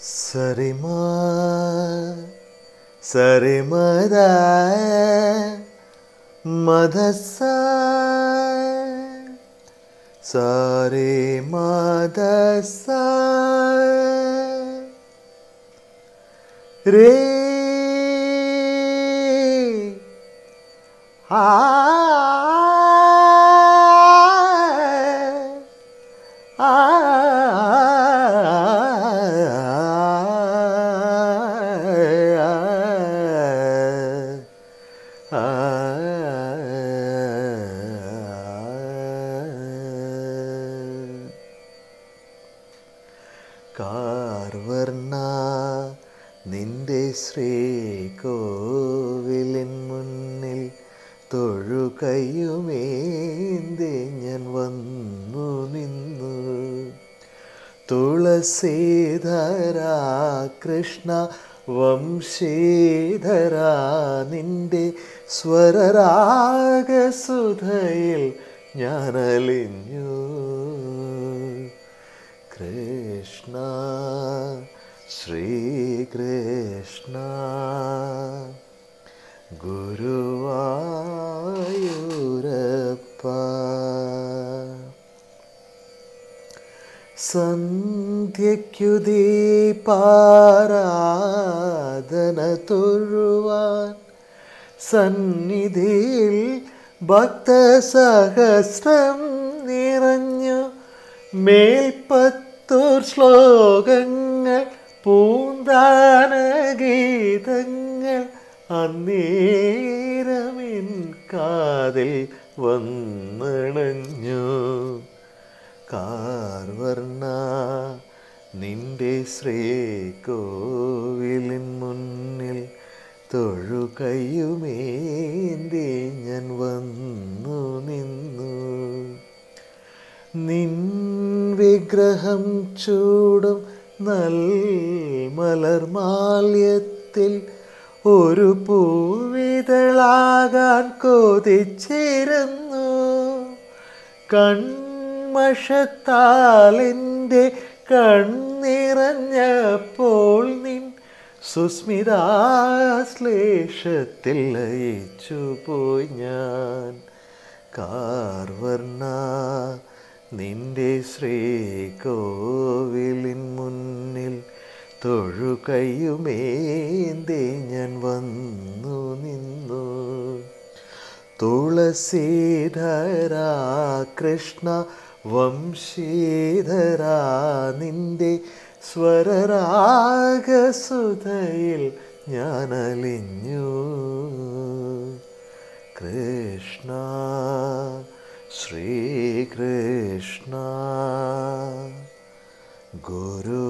ಸರಿಮ ಸರಿಮದ ಮದಸ ಸರಿ ಮದಸ ರೇ ಆ കാർവർണ നിന്റെ ശ്രീകോവിലിൻ മുന്നിൽ തൊഴുകയുമേന്തി ഞാൻ വന്നു നിന്നു. തുളസീധര കൃഷ്ണ വംശീധര നിന്റെ സ്വരരാഗസുധയിൽ ഞാനലിഞ്ഞു. കൃഷ്ണ ശ്രീകൃഷ്ണ ഗുരുവായൂരപ്പ. സന്ധ്യയ്ക്കുദീപാരാധന തൊഴുവാൻ സന്നിധിയിൽ ഭക്തസഹസ്രം നിറഞ്ഞു മേൽപ്പത്തൂർ ശ്ലോകങ്ങൾ പൂന്താന ഗീതങ്ങൾ. അന്നേരമിൻ കാതിൽ വന്നണഞ്ഞു. കാർവർണ നിന്റെ ശ്രീകോവിലിൻ മുന്നിൽ തൊഴുകയുമേന്തി ഞാൻ വന്നു നിന്നു. നിൻ വിഗ്രഹം ചൂടും നൽ മലർമാല്യത്തിൽ ഒരു പൂവിതളാകാൻ കൊതിച്ചിരുന്നു കൺമഷത്താലിന്റെ കണ്ണിറഞ്ഞപ്പോൾ നിൻ സുസ്മിതാശ്ലേഷത്തിൽ ലയിച്ചു പോയി ഞാൻ. കാർവർണ നിന്റെ ശ്രീകോവിലിൻ മുന്നിൽ തൊഴുകയുമേന്തി ഞാൻ വന്നു നിന്നു. തുളസീധര കൃഷ്ണ വംശീധര നിന്റെ സ്വരരാഗസുതയിൽ ഞാനലിഞ്ഞു കൃഷ്ണ ശ്രീകൃഷ്ണ कृष्ण गुरु